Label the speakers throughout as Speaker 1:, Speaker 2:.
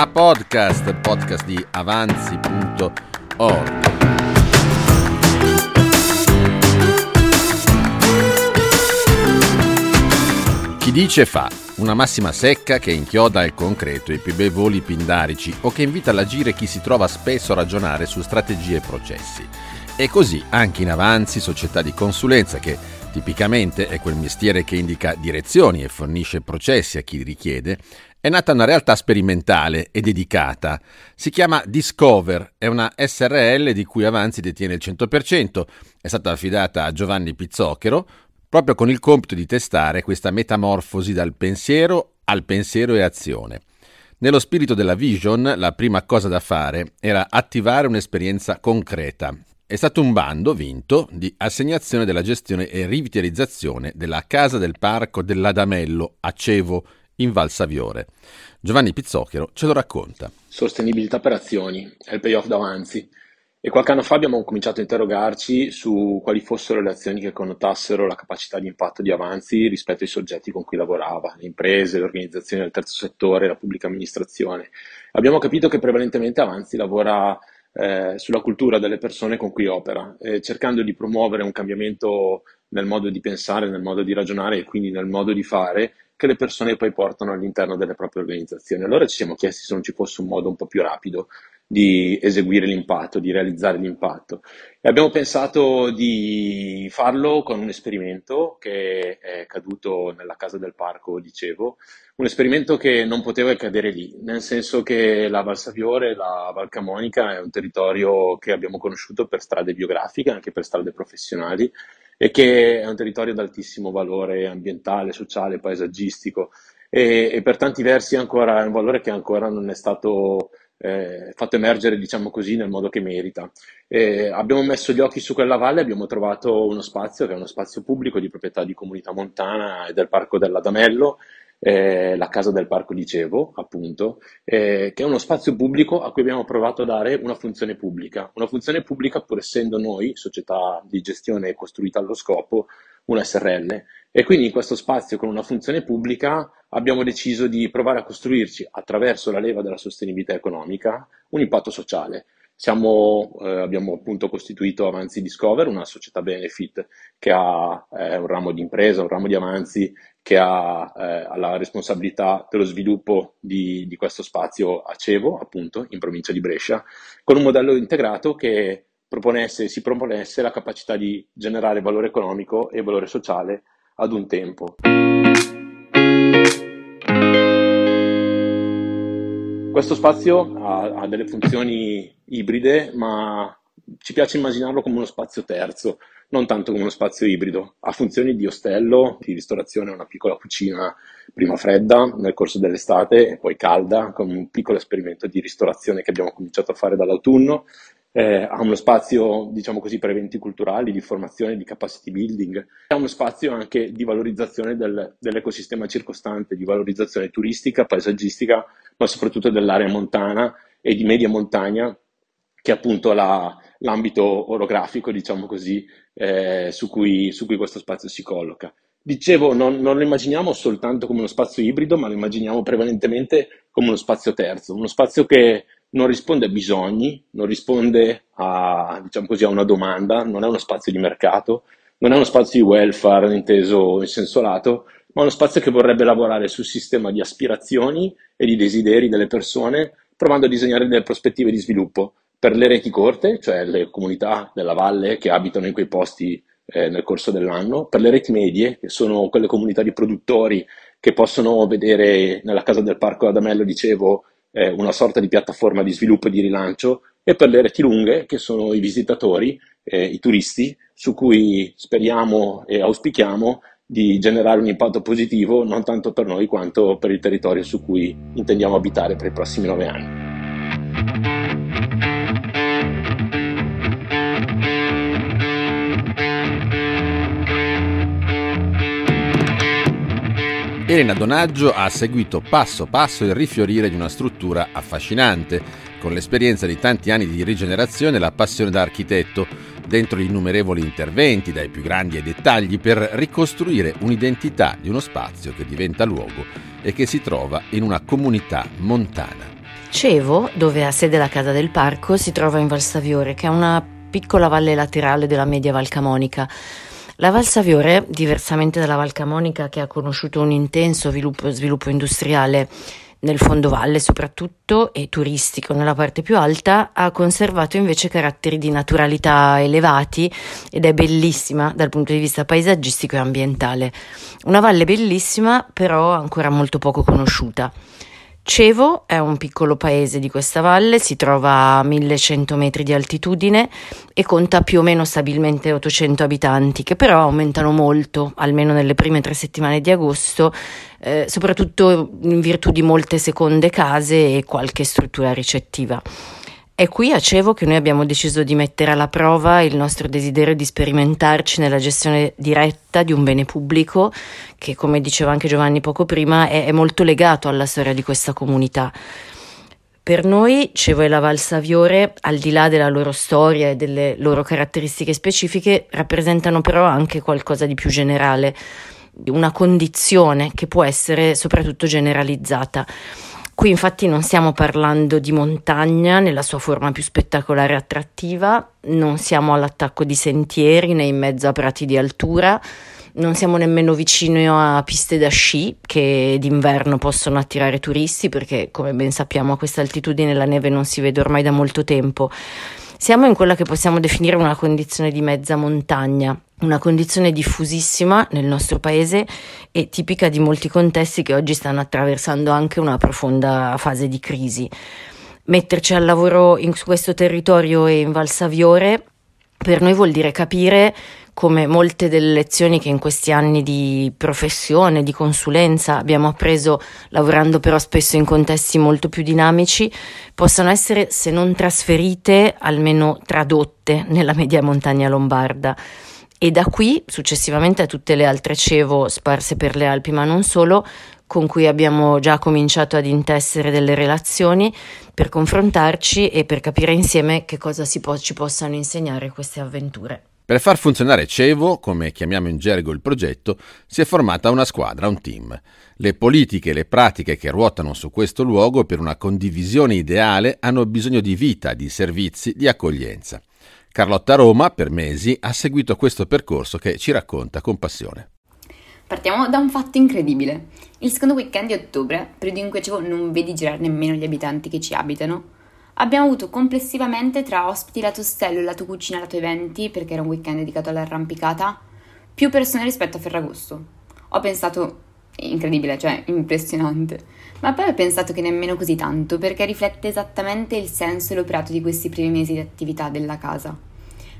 Speaker 1: a podcast, podcast di avanzi.org. Chi dice fa, una massima secca che inchioda il concreto i più bei voli pindarici o che invita all'agire chi si trova spesso a ragionare su strategie e processi. E così anche in avanzi, società di consulenza che tipicamente è quel mestiere che indica direzioni e fornisce processi a chi richiede, è nata una realtà sperimentale e dedicata. Si chiama Discover, è una SRL di cui Avanzi detiene il 100%, è stata affidata a Giovanni Pizzocchero proprio con il compito di testare questa metamorfosi dal pensiero al pensiero e azione. Nello spirito della vision, la prima cosa da fare era attivare un'esperienza concreta. È stato un bando vinto di assegnazione della gestione e rivitalizzazione della Casa del Parco dell'Adamello a Cevo, in Val Saviore. Giovanni Pizzocchero ce lo racconta.
Speaker 2: Sostenibilità per azioni, è il payoff davanti. E qualche anno fa abbiamo cominciato a interrogarci su quali fossero le azioni che connotassero la capacità di impatto di Avanzi rispetto ai soggetti con cui lavorava, le imprese, le organizzazioni del terzo settore, la pubblica amministrazione. Abbiamo capito che prevalentemente Avanzi lavora eh, sulla cultura delle persone con cui opera, eh, cercando di promuovere un cambiamento nel modo di pensare, nel modo di ragionare e quindi nel modo di fare che le persone poi portano all'interno delle proprie organizzazioni. Allora ci siamo chiesti se non ci fosse un modo un po' più rapido di eseguire l'impatto, di realizzare l'impatto. E abbiamo pensato di farlo con un esperimento che è caduto nella casa del parco, dicevo, un esperimento che non poteva cadere lì, nel senso che la Val Saviore, la Val Camonica è un territorio che abbiamo conosciuto per strade biografiche, anche per strade professionali, e che è un territorio ad altissimo valore ambientale, sociale, paesaggistico e, e per tanti versi ancora è un valore che ancora non è stato eh, fatto emergere, diciamo così, nel modo che merita. Eh, abbiamo messo gli occhi su quella valle, abbiamo trovato uno spazio che è uno spazio pubblico di proprietà di Comunità Montana e del Parco dell'Adamello, eh, la casa del parco dicevo, appunto, eh, che è uno spazio pubblico a cui abbiamo provato a dare una funzione pubblica. Una funzione pubblica, pur essendo noi, società di gestione costruita allo scopo, una SRL. E quindi in questo spazio con una funzione pubblica abbiamo deciso di provare a costruirci, attraverso la leva della sostenibilità economica, un impatto sociale. Siamo, eh, abbiamo appunto costituito Avanzi Discover, una società benefit che ha eh, un ramo di impresa, un ramo di avanzi che ha eh, la responsabilità dello sviluppo di, di, questo spazio a Cevo, appunto, in provincia di Brescia, con un modello integrato che proponesse, si proponesse la capacità di generare valore economico e valore sociale ad un tempo. Questo spazio ha, ha, delle funzioni ibride, ma ci piace immaginarlo come uno spazio terzo, non tanto come uno spazio ibrido. Ha funzioni di ostello, di ristorazione, una piccola cucina prima fredda nel corso dell'estate e poi calda, con un piccolo esperimento di ristorazione che abbiamo cominciato a fare dall'autunno eh, ha uno spazio, diciamo così, per eventi culturali, di formazione, di capacity building, ha uno spazio anche di valorizzazione del, dell'ecosistema circostante, di valorizzazione turistica, paesaggistica, ma soprattutto dell'area montana e di media montagna, che appunto la, l'ambito orografico, diciamo così, eh, su, cui, su, cui, questo spazio si colloca. Dicevo, non, non, lo immaginiamo soltanto come uno spazio ibrido, ma lo immaginiamo prevalentemente come uno spazio terzo, uno spazio che non risponde a bisogni, non risponde a, diciamo così, a una domanda, non è uno spazio di mercato, non è uno spazio di welfare inteso in senso lato, ma uno spazio che vorrebbe lavorare sul sistema di aspirazioni e di desideri delle persone, provando a disegnare delle prospettive di sviluppo per le reti corte, cioè le comunità della valle che abitano in quei posti eh, nel corso dell'anno, per le reti medie, che sono quelle comunità di produttori che possono vedere nella casa del parco Adamello, dicevo, eh, una sorta di piattaforma di sviluppo e di rilancio, e per le reti lunghe, che sono i visitatori, eh, i turisti, su cui speriamo e auspichiamo di generare un impatto positivo non tanto per noi quanto per il territorio su cui intendiamo abitare per i prossimi nove anni.
Speaker 1: Elena Donaggio ha seguito passo passo il rifiorire di una struttura affascinante, con l'esperienza di tanti anni di rigenerazione e la passione da architetto, dentro gli innumerevoli interventi, dai più grandi ai dettagli, per ricostruire un'identità di uno spazio che diventa luogo e che si trova in una comunità montana.
Speaker 3: Cevo, dove ha sede la Casa del Parco, si trova in Valsaviore, che è una piccola valle laterale della media Val Camonica. La Val Saviore, diversamente dalla Val Camonica che ha conosciuto un intenso sviluppo, sviluppo industriale nel fondovalle soprattutto e turistico nella parte più alta, ha conservato invece caratteri di naturalità elevati ed è bellissima dal punto di vista paesaggistico e ambientale. Una valle bellissima però ancora molto poco conosciuta. Cevo è un piccolo paese di questa valle, si trova a 1100 metri di altitudine e conta più o meno stabilmente 800 abitanti, che però aumentano molto, almeno nelle prime tre settimane di agosto, eh, soprattutto in virtù di molte seconde case e qualche struttura ricettiva. È qui a Cevo che noi abbiamo deciso di mettere alla prova il nostro desiderio di sperimentarci nella gestione diretta di un bene pubblico che, come diceva anche Giovanni poco prima, è, è molto legato alla storia di questa comunità. Per noi Cevo e la Val Saviore, al di là della loro storia e delle loro caratteristiche specifiche, rappresentano però anche qualcosa di più generale, una condizione che può essere soprattutto generalizzata. Qui infatti non stiamo parlando di montagna nella sua forma più spettacolare e attrattiva, non siamo all'attacco di sentieri né in mezzo a prati di altura, non siamo nemmeno vicino a piste da sci che d'inverno possono attirare turisti perché come ben sappiamo a questa altitudine la neve non si vede ormai da molto tempo. Siamo in quella che possiamo definire una condizione di mezza montagna, una condizione diffusissima nel nostro paese e tipica di molti contesti che oggi stanno attraversando anche una profonda fase di crisi. Metterci al lavoro in questo territorio e in Valsaviore per noi vuol dire capire come molte delle lezioni che in questi anni di professione, di consulenza abbiamo appreso lavorando però spesso in contesti molto più dinamici, possano essere, se non trasferite, almeno tradotte nella media montagna lombarda. E da qui, successivamente, a tutte le altre cevo sparse per le Alpi, ma non solo, con cui abbiamo già cominciato ad intessere delle relazioni per confrontarci e per capire insieme che cosa po- ci possano insegnare queste avventure.
Speaker 1: Per far funzionare Cevo, come chiamiamo in gergo il progetto, si è formata una squadra, un team. Le politiche e le pratiche che ruotano su questo luogo per una condivisione ideale hanno bisogno di vita, di servizi, di accoglienza. Carlotta Roma, per mesi, ha seguito questo percorso che ci racconta con passione.
Speaker 4: Partiamo da un fatto incredibile. Il secondo weekend di ottobre, periodo in cui Cevo non vedi girare nemmeno gli abitanti che ci abitano, Abbiamo avuto complessivamente tra ospiti lato ostello, lato cucina, lato eventi, perché era un weekend dedicato all'arrampicata, più persone rispetto a Ferragosto. Ho pensato, incredibile, cioè impressionante, ma poi ho pensato che nemmeno così tanto, perché riflette esattamente il senso e l'operato di questi primi mesi di attività della casa.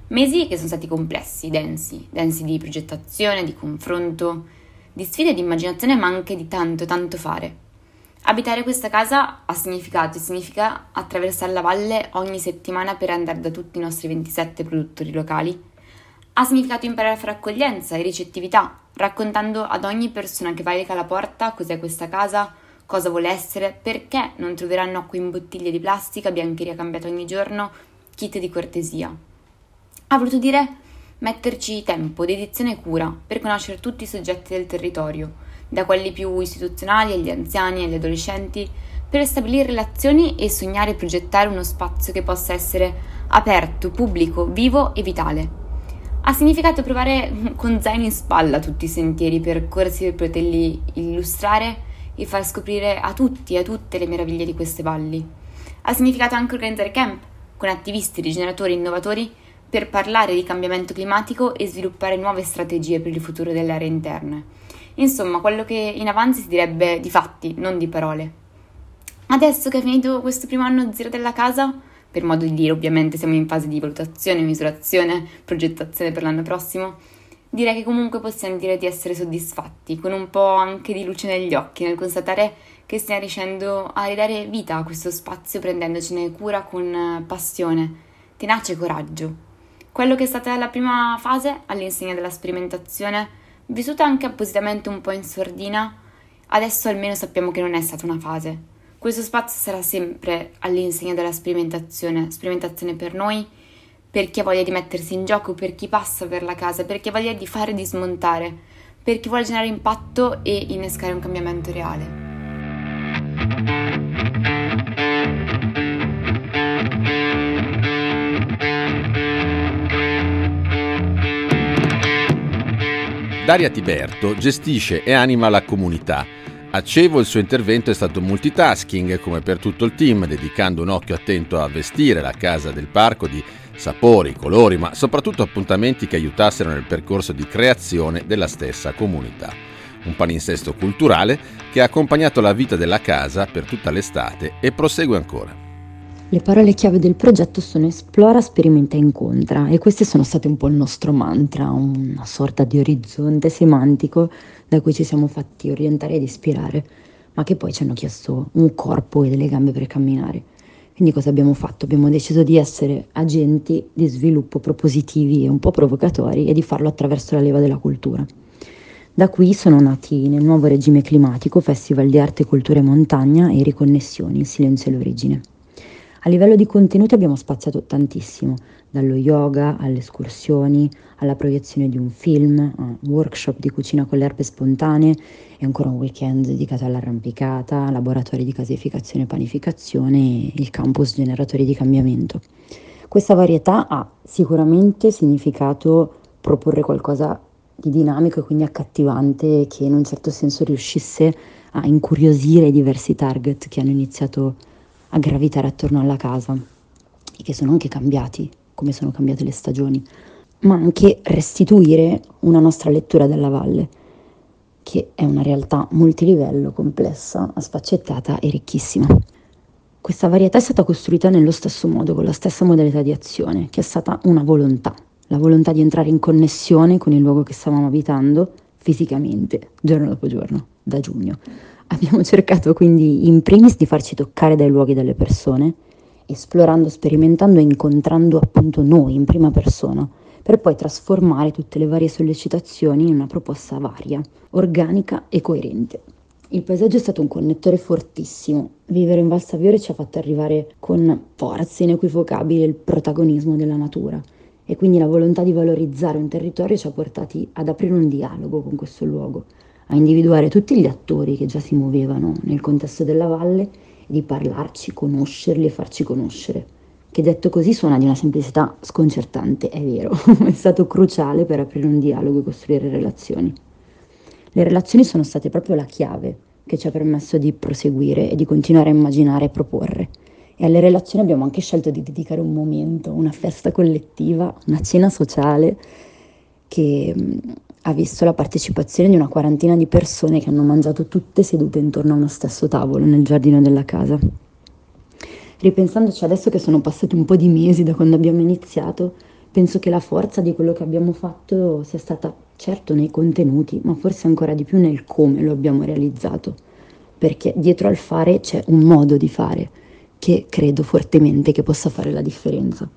Speaker 4: Mesi che sono stati complessi, densi, densi di progettazione, di confronto, di sfide di immaginazione, ma anche di tanto, tanto fare. Abitare questa casa ha significato e significa attraversare la valle ogni settimana per andare da tutti i nostri 27 produttori locali. Ha significato imparare a fare accoglienza e ricettività, raccontando ad ogni persona che valica la porta cos'è questa casa, cosa vuole essere, perché non troveranno acqua in bottiglie di plastica, biancheria cambiata ogni giorno, kit di cortesia. Ha voluto dire metterci tempo, dedizione e cura per conoscere tutti i soggetti del territorio da quelli più istituzionali agli anziani e agli adolescenti, per stabilire relazioni e sognare e progettare uno spazio che possa essere aperto, pubblico, vivo e vitale. Ha significato provare con zaino in spalla tutti i sentieri, percorsi per poterli illustrare e far scoprire a tutti e a tutte le meraviglie di queste valli. Ha significato anche organizzare camp con attivisti, rigeneratori innovatori per parlare di cambiamento climatico e sviluppare nuove strategie per il futuro delle aree interne. Insomma, quello che in avanti si direbbe di fatti, non di parole. Adesso che è finito questo primo anno zero della casa, per modo di dire ovviamente siamo in fase di valutazione, misurazione, progettazione per l'anno prossimo, direi che comunque possiamo dire di essere soddisfatti, con un po' anche di luce negli occhi nel constatare che stiamo riuscendo a ridare vita a questo spazio prendendocene cura con passione, tenace e coraggio. Quello che è stata la prima fase all'insegna della sperimentazione Vissuta anche appositamente un po' in sordina, adesso almeno sappiamo che non è stata una fase. Questo spazio sarà sempre all'insegna della sperimentazione, sperimentazione per noi, per chi ha voglia di mettersi in gioco, per chi passa per la casa, per chi ha voglia di fare e di smontare, per chi vuole generare impatto e innescare un cambiamento reale.
Speaker 1: Daria Tiberto gestisce e anima la comunità. A Cevo il suo intervento è stato multitasking, come per tutto il team, dedicando un occhio attento a vestire la casa del parco di sapori, colori, ma soprattutto appuntamenti che aiutassero nel percorso di creazione della stessa comunità. Un palinsesto culturale che ha accompagnato la vita della casa per tutta l'estate e prosegue ancora.
Speaker 5: Le parole chiave del progetto sono esplora, sperimenta e incontra e queste sono state un po' il nostro mantra, una sorta di orizzonte semantico da cui ci siamo fatti orientare ed ispirare, ma che poi ci hanno chiesto un corpo e delle gambe per camminare. Quindi cosa abbiamo fatto? Abbiamo deciso di essere agenti di sviluppo propositivi e un po' provocatori e di farlo attraverso la leva della cultura. Da qui sono nati nel nuovo regime climatico Festival di Arte, Cultura e Montagna e Riconnessioni, il silenzio e l'origine. A livello di contenuti abbiamo spaziato tantissimo, dallo yoga alle escursioni, alla proiezione di un film, a un workshop di cucina con le erbe spontanee e ancora un weekend dedicato all'arrampicata, laboratori di casificazione e panificazione e il campus generatori di cambiamento. Questa varietà ha sicuramente significato proporre qualcosa di dinamico e quindi accattivante che in un certo senso riuscisse a incuriosire i diversi target che hanno iniziato a gravitare attorno alla casa e che sono anche cambiati, come sono cambiate le stagioni, ma anche restituire una nostra lettura della valle, che è una realtà multilivello, complessa, sfaccettata e ricchissima. Questa varietà è stata costruita nello stesso modo, con la stessa modalità di azione, che è stata una volontà, la volontà di entrare in connessione con il luogo che stavamo abitando fisicamente, giorno dopo giorno, da giugno. Abbiamo cercato quindi in primis di farci toccare dai luoghi dalle persone, esplorando, sperimentando e incontrando appunto noi in prima persona, per poi trasformare tutte le varie sollecitazioni in una proposta varia, organica e coerente. Il paesaggio è stato un connettore fortissimo. Vivere in Val Saviore ci ha fatto arrivare con forza inequivocabile il protagonismo della natura e quindi la volontà di valorizzare un territorio ci ha portati ad aprire un dialogo con questo luogo, a individuare tutti gli attori che già si muovevano nel contesto della valle di parlarci, conoscerli e farci conoscere. Che detto così suona di una semplicità sconcertante, è vero, è stato cruciale per aprire un dialogo e costruire relazioni. Le relazioni sono state proprio la chiave che ci ha permesso di proseguire e di continuare a immaginare e proporre. E alle relazioni abbiamo anche scelto di dedicare un momento, una festa collettiva, una cena sociale che ha visto la partecipazione di una quarantina di persone che hanno mangiato tutte sedute intorno a uno stesso tavolo nel giardino della casa. Ripensandoci adesso che sono passati un po' di mesi da quando abbiamo iniziato, penso che la forza di quello che abbiamo fatto sia stata certo nei contenuti, ma forse ancora di più nel come lo abbiamo realizzato, perché dietro al fare c'è un modo di fare che credo fortemente che possa fare la differenza.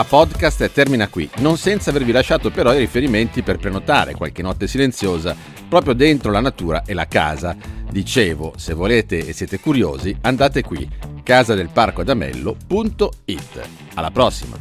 Speaker 1: A podcast termina qui, non senza avervi lasciato però i riferimenti per prenotare qualche notte silenziosa proprio dentro la natura e la casa. Dicevo, se volete e siete curiosi, andate qui, casadelparcoadamello.it. Alla prossima!